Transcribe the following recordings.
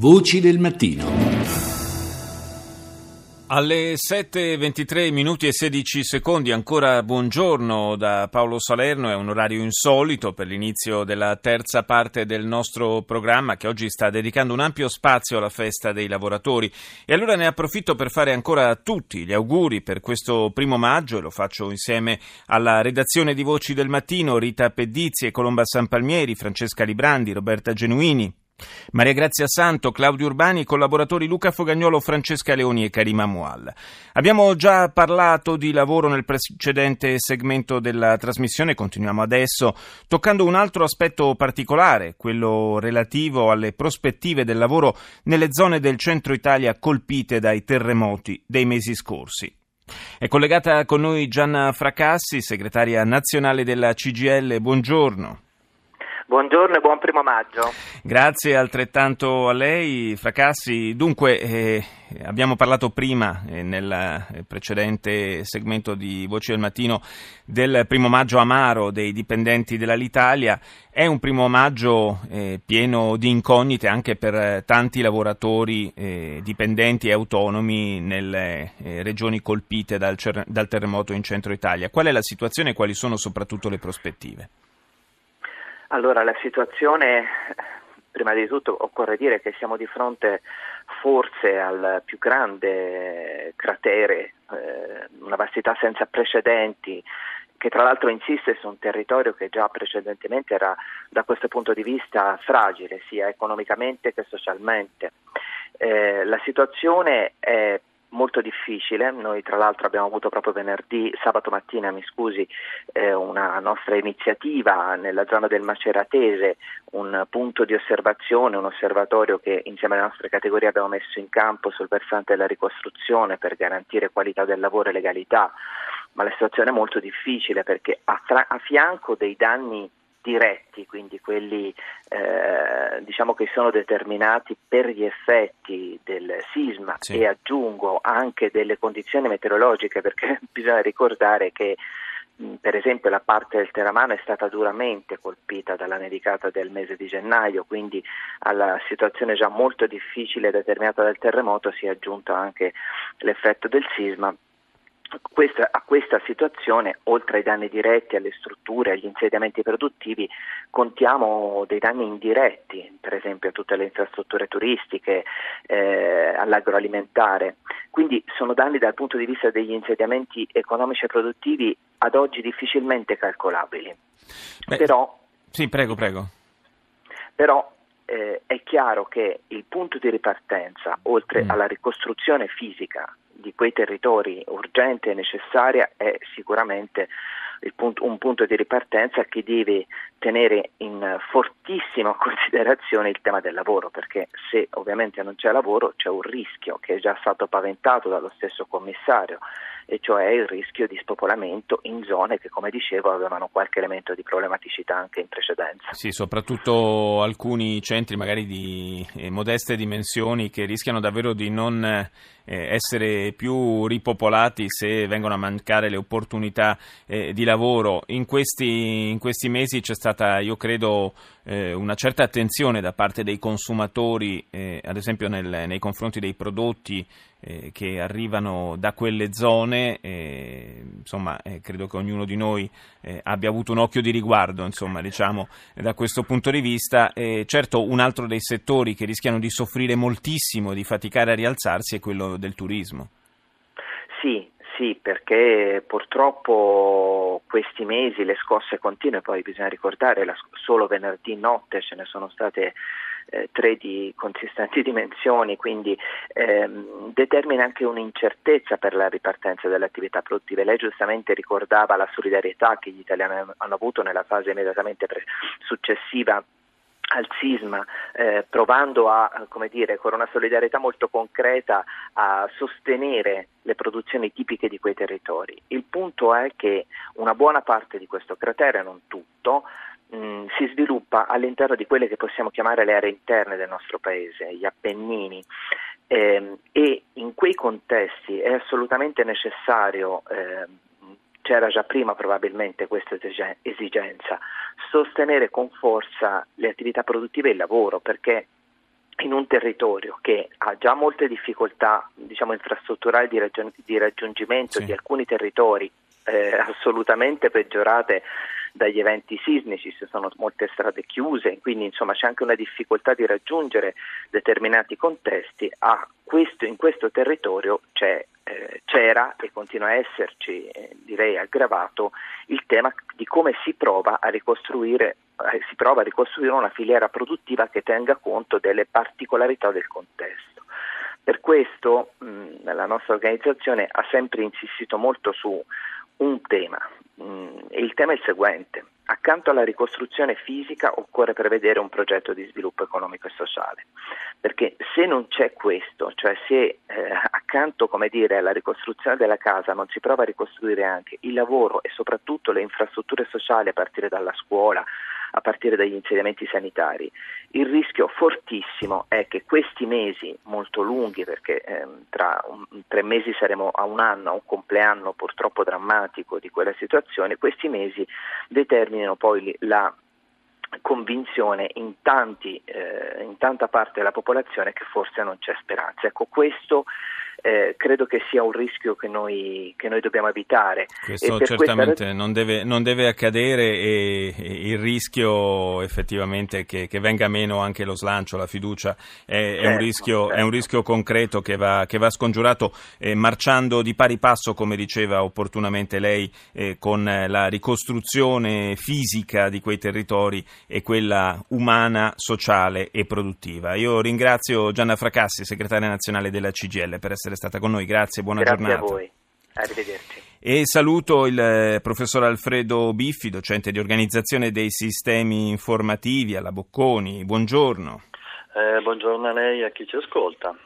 Voci del mattino. Alle 7.23 minuti e 16 secondi, ancora buongiorno da Paolo Salerno, è un orario insolito per l'inizio della terza parte del nostro programma che oggi sta dedicando un ampio spazio alla festa dei lavoratori e allora ne approfitto per fare ancora a tutti gli auguri per questo primo maggio e lo faccio insieme alla redazione di Voci del Mattino, Rita Pedizzi e Colomba Sanpalmieri, Francesca Librandi, Roberta Genuini. Maria Grazia Santo, Claudio Urbani, collaboratori Luca Fogagnolo, Francesca Leoni e Karima Mual. Abbiamo già parlato di lavoro nel precedente segmento della trasmissione, continuiamo adesso toccando un altro aspetto particolare, quello relativo alle prospettive del lavoro nelle zone del centro Italia colpite dai terremoti dei mesi scorsi. È collegata con noi Gianna Fracassi, segretaria nazionale della CGL. Buongiorno. Buongiorno e buon primo maggio. Grazie altrettanto a lei, Fracassi. Dunque, eh, abbiamo parlato prima, eh, nel precedente segmento di Voci del Mattino, del primo maggio amaro dei dipendenti dell'Alitalia. È un primo maggio eh, pieno di incognite anche per tanti lavoratori eh, dipendenti e autonomi nelle eh, regioni colpite dal, dal terremoto in centro Italia. Qual è la situazione e quali sono soprattutto le prospettive? Allora, la situazione, prima di tutto occorre dire che siamo di fronte forse al più grande cratere, eh, una vastità senza precedenti, che tra l'altro insiste su un territorio che già precedentemente era da questo punto di vista fragile, sia economicamente che socialmente. Eh, la situazione è molto difficile. Noi tra l'altro abbiamo avuto proprio venerdì, sabato mattina, mi scusi, eh, una nostra iniziativa nella zona del Maceratese, un punto di osservazione, un osservatorio che insieme alle nostre categorie abbiamo messo in campo sul versante della ricostruzione per garantire qualità del lavoro e legalità. Ma la situazione è molto difficile perché a, fra- a fianco dei danni diretti, quindi quelli eh, diciamo che sono determinati per gli effetti del sisma sì. e aggiungo anche delle condizioni meteorologiche perché bisogna ricordare che per esempio la parte del Teramano è stata duramente colpita dalla nevicata del mese di gennaio, quindi alla situazione già molto difficile determinata dal terremoto si è aggiunto anche l'effetto del sisma questa, a questa situazione, oltre ai danni diretti alle strutture, agli insediamenti produttivi, contiamo dei danni indiretti, per esempio a tutte le infrastrutture turistiche, eh, all'agroalimentare. Quindi sono danni dal punto di vista degli insediamenti economici e produttivi ad oggi difficilmente calcolabili. Beh, però, sì, prego, prego. Però eh, è chiaro che il punto di ripartenza, oltre mm. alla ricostruzione fisica di quei territori urgente e necessaria è sicuramente punto, un punto di ripartenza che deve tenere in fortissima considerazione il tema del lavoro, perché se ovviamente non c'è lavoro c'è un rischio che è già stato paventato dallo stesso commissario e cioè il rischio di spopolamento in zone che, come dicevo, avevano qualche elemento di problematicità anche in precedenza. Sì, soprattutto alcuni centri magari di eh, modeste dimensioni che rischiano davvero di non eh, essere più ripopolati se vengono a mancare le opportunità eh, di lavoro. In questi, in questi, mesi c'è stata, io credo, una certa attenzione da parte dei consumatori, ad esempio nel, nei confronti dei prodotti che arrivano da quelle zone, eh, insomma, eh, credo che ognuno di noi eh, abbia avuto un occhio di riguardo, insomma, diciamo, da questo punto di vista. certo, un altro dei settori che rischiano di soffrire moltissimo, di faticare a rialzarsi, è quello del turismo. Sì, sì, perché purtroppo questi mesi le scosse continue, poi bisogna ricordare, la, solo venerdì notte ce ne sono state eh, tre di consistenti dimensioni, quindi ehm, determina anche un'incertezza per la ripartenza delle attività produttive. Lei giustamente ricordava la solidarietà che gli italiani hanno avuto nella fase immediatamente pre- successiva al sisma, eh, provando a, come dire, con una solidarietà molto concreta a sostenere le produzioni tipiche di quei territori. Il punto è che una buona parte di questo cratere, non tutto, mh, mm, si sviluppa all'interno di quelle che possiamo chiamare le aree interne del nostro paese, gli Appennini. Eh, e in quei contesti è assolutamente necessario, eh, c'era già prima probabilmente questa esigenza, sostenere con forza le attività produttive e il lavoro, perché in un territorio che ha già molte difficoltà diciamo, infrastrutturali di, raggiung- di raggiungimento sì. di alcuni territori eh, assolutamente peggiorate dagli eventi sismici, ci sono molte strade chiuse, quindi insomma c'è anche una difficoltà di raggiungere determinati contesti, questo, in questo territorio eh, c'era e continua a esserci, eh, direi aggravato, il tema di come si prova a ricostruire eh, si prova a ricostruire una filiera produttiva che tenga conto delle particolarità del contesto. Per questo mh, la nostra organizzazione ha sempre insistito molto su un tema, Mm, il tema è il seguente. Accanto alla ricostruzione fisica occorre prevedere un progetto di sviluppo economico e sociale, perché se non c'è questo, cioè se eh, accanto dire, alla ricostruzione della casa non si prova a ricostruire anche il lavoro e soprattutto le infrastrutture sociali a partire dalla scuola, a partire dagli insediamenti sanitari. Il rischio fortissimo è che questi mesi molto lunghi, perché ehm, tra un, tre mesi saremo a un anno, a un compleanno purtroppo drammatico di quella situazione, questi mesi determinino poi la convinzione in, tanti, eh, in tanta parte della popolazione che forse non c'è speranza. Ecco, questo eh, credo che sia un rischio che noi, che noi dobbiamo evitare. Questo certamente questa... non, deve, non, deve, accadere e, e, il rischio effettivamente che, che, venga meno anche lo slancio, la fiducia è, certo, è, un, certo, rischio, certo. è un, rischio, concreto che va, che va scongiurato eh, marciando di pari passo, come diceva opportunamente lei, eh, con la ricostruzione fisica di quei territori e quella umana, sociale e produttiva. Io ringrazio Gianna Fracassi, segretaria nazionale della CGL, per essere essere stata con noi. Grazie, buona Grazie giornata. Grazie a voi. Arrivederci. E saluto il eh, professor Alfredo Biffi, docente di organizzazione dei sistemi informativi alla Bocconi. Buongiorno. Eh, buongiorno a lei e a chi ci ascolta.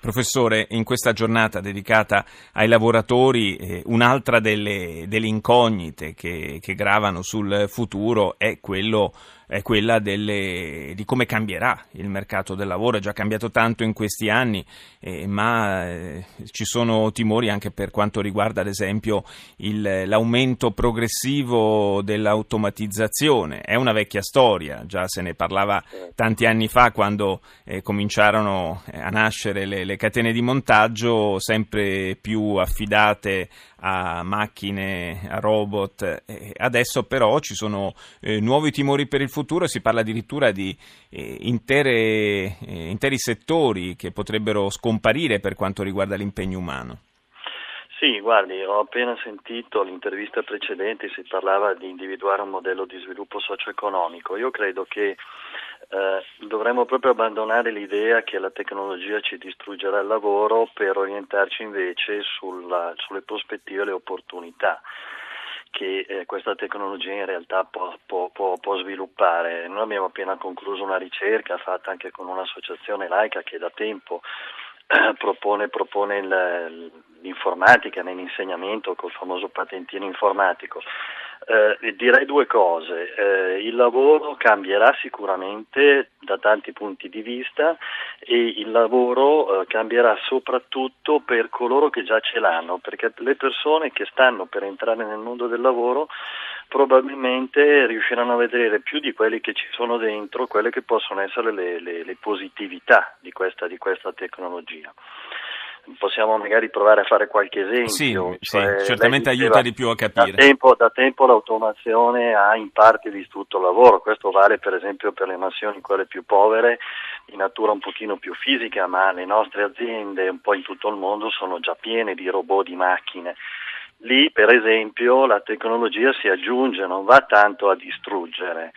Professore, in questa giornata dedicata ai lavoratori, eh, un'altra delle, delle incognite che, che, gravano sul futuro è, quello, è quella delle, di come cambierà il mercato del lavoro. È già cambiato tanto in questi anni, eh, ma eh, ci sono timori anche per quanto riguarda, ad esempio, il, l'aumento progressivo dell'automatizzazione. È una vecchia storia, già se ne parlava tanti anni fa quando eh, cominciarono eh, a nascere le le, le catene di montaggio sempre più affidate a macchine, a robot. adesso però ci sono eh, nuovi timori per il futuro, si parla addirittura di eh, intere, eh, interi settori che potrebbero scomparire per quanto riguarda l'impegno umano. Sì, guardi, ho appena sentito l'intervista precedente, si parlava di individuare un modello di sviluppo socio-economico. Io credo che eh, dovremmo proprio abbandonare l'idea che la tecnologia ci distruggerà il lavoro per orientarci invece sulla, sulle prospettive e le opportunità che eh, questa tecnologia in realtà può, può, può, può, sviluppare. Noi abbiamo appena concluso una ricerca fatta anche con un'associazione laica che da tempo eh, propone, propone l'informatica nell'insegnamento col famoso patentino informatico. Eh, direi due cose. Eh, il lavoro cambierà sicuramente da tanti punti di vista e il lavoro eh, cambierà soprattutto per coloro che già ce l'hanno, perché le persone che stanno per entrare nel mondo del lavoro probabilmente riusciranno a vedere più di quelli che ci sono dentro quelle che possono essere le, le, le positività di questa, di questa tecnologia possiamo magari provare a fare qualche esempio. Sì, cioè, sì certamente aiuta di più a capire. Da tempo, da tempo, l'automazione ha in parte distrutto il lavoro, questo vale per esempio per le nazioni quelle più povere, di natura un pochino più fisica, ma le nostre aziende un po' in tutto il mondo sono già piene di robot, di macchine. Lì per esempio la tecnologia si aggiunge, non va tanto a distruggere.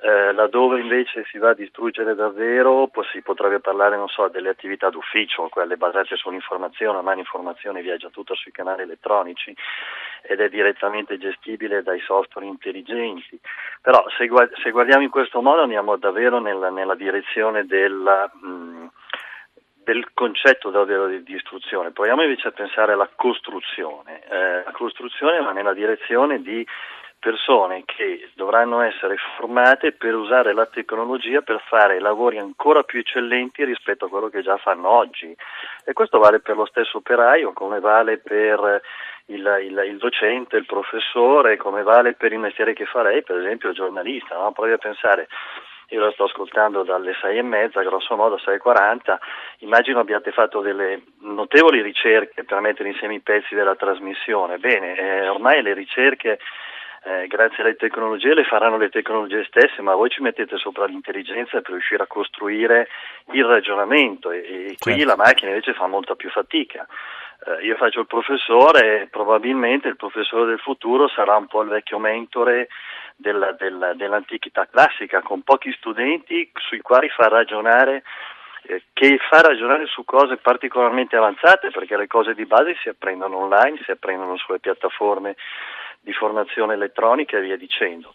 Eh, laddove invece si va a distruggere davvero si potrebbe parlare so, delle attività d'ufficio, quelle basate sull'informazione, ormai l'informazione viaggia tutta sui canali elettronici ed è direttamente gestibile dai software intelligenti. Però se, se guardiamo in questo modo andiamo davvero nella, nella direzione della, mh, del concetto davvero di, di istruzione. Proviamo invece a pensare alla costruzione. Eh, la costruzione va nella direzione di persone che dovranno essere formate per usare la tecnologia per fare lavori ancora più eccellenti rispetto a quello che già fanno oggi. E questo vale per lo stesso operaio, come vale per il, il, il docente, il professore, come vale per il mestiere che farei, per esempio il giornalista. No? Provi a pensare io la sto ascoltando dalle sei e mezza, grosso modo 6.40, immagino abbiate fatto delle notevoli ricerche per mettere insieme i pezzi della trasmissione. Bene, eh, ormai le ricerche eh, grazie alle tecnologie le faranno le tecnologie stesse, ma voi ci mettete sopra l'intelligenza per riuscire a costruire il ragionamento e, e qui certo. la macchina invece fa molta più fatica. Eh, io faccio il professore e probabilmente il professore del futuro sarà un po' il vecchio mentore della, della, dell'antichità classica, con pochi studenti sui quali fa ragionare eh, che fa ragionare su cose particolarmente avanzate perché le cose di base si apprendono online, si apprendono sulle piattaforme di formazione elettronica e via dicendo.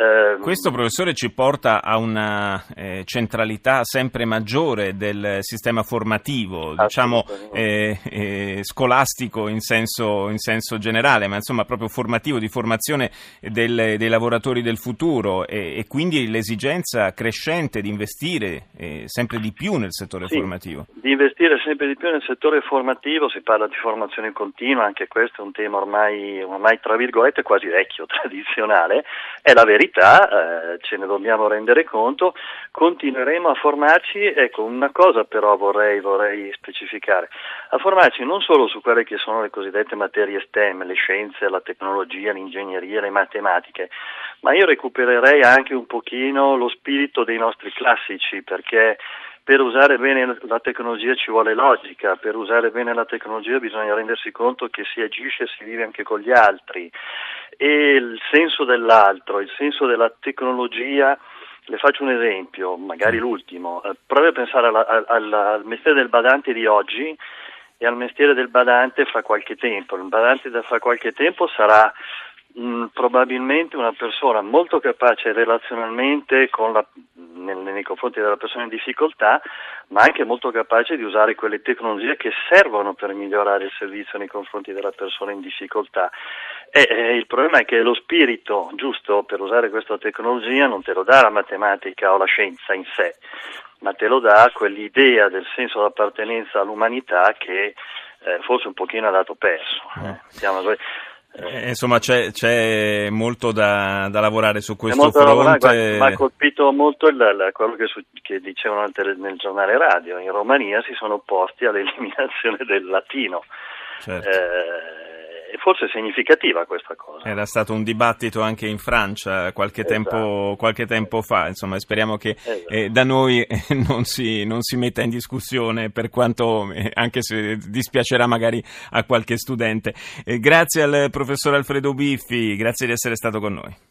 Eh, Questo professore ci porta a una eh, centralità sempre maggiore del sistema formativo, diciamo eh, eh, scolastico in senso, in senso, generale, ma insomma proprio formativo, di formazione del, dei lavoratori del futuro. E, e, quindi l'esigenza crescente di investire eh, sempre di più nel settore sì, formativo. Di investire sempre di più nel settore formativo, si parla di formazione continua, anche questo è un tema ormai, ormai tra virgolette quasi vecchio, tradizionale, è la verità verità, eh, ce ne dobbiamo rendere conto, continueremo a formarci, ecco una cosa però vorrei, vorrei, specificare, a formarci non solo su quelle che sono le cosiddette materie STEM, le scienze, la tecnologia, l'ingegneria, le matematiche, ma io recupererei anche un pochino lo spirito dei nostri classici perché per usare bene la tecnologia ci vuole logica, per usare bene la tecnologia bisogna rendersi conto che si agisce e si vive anche con gli altri e il senso dell'altro, il senso della tecnologia. Le faccio un esempio, magari l'ultimo. Eh, provi a pensare alla, alla, al mestiere del badante di oggi e al mestiere del badante fra qualche tempo. Il badante da fra qualche tempo sarà mh, mm, probabilmente una persona molto capace relazionalmente la, nel, nei confronti della persona in difficoltà, ma anche molto capace di usare quelle tecnologie che servono per migliorare il servizio nei confronti della persona in difficoltà. E, eh, il problema è che lo spirito giusto per usare questa tecnologia non te lo dà la matematica o la scienza in sé, ma te lo dà quell'idea del senso d'appartenenza all'umanità che eh, forse un pochino ha dato perso. Eh. Eh, insomma, c'è, c'è molto da, da, lavorare su questo fronte. Mi ha colpito molto il, il, quello che, su, che dicevano nel, nel, giornale radio. In Romania si sono opposti all'eliminazione del latino. Certo. Eh, forse è significativa questa cosa. Era stato un dibattito anche in Francia qualche, esatto. tempo, qualche tempo, fa, insomma speriamo che esatto. eh, da noi non si, non si, metta in discussione per quanto, eh, anche se dispiacerà magari a qualche studente. Eh, grazie al professor Alfredo Biffi, grazie di essere stato con noi.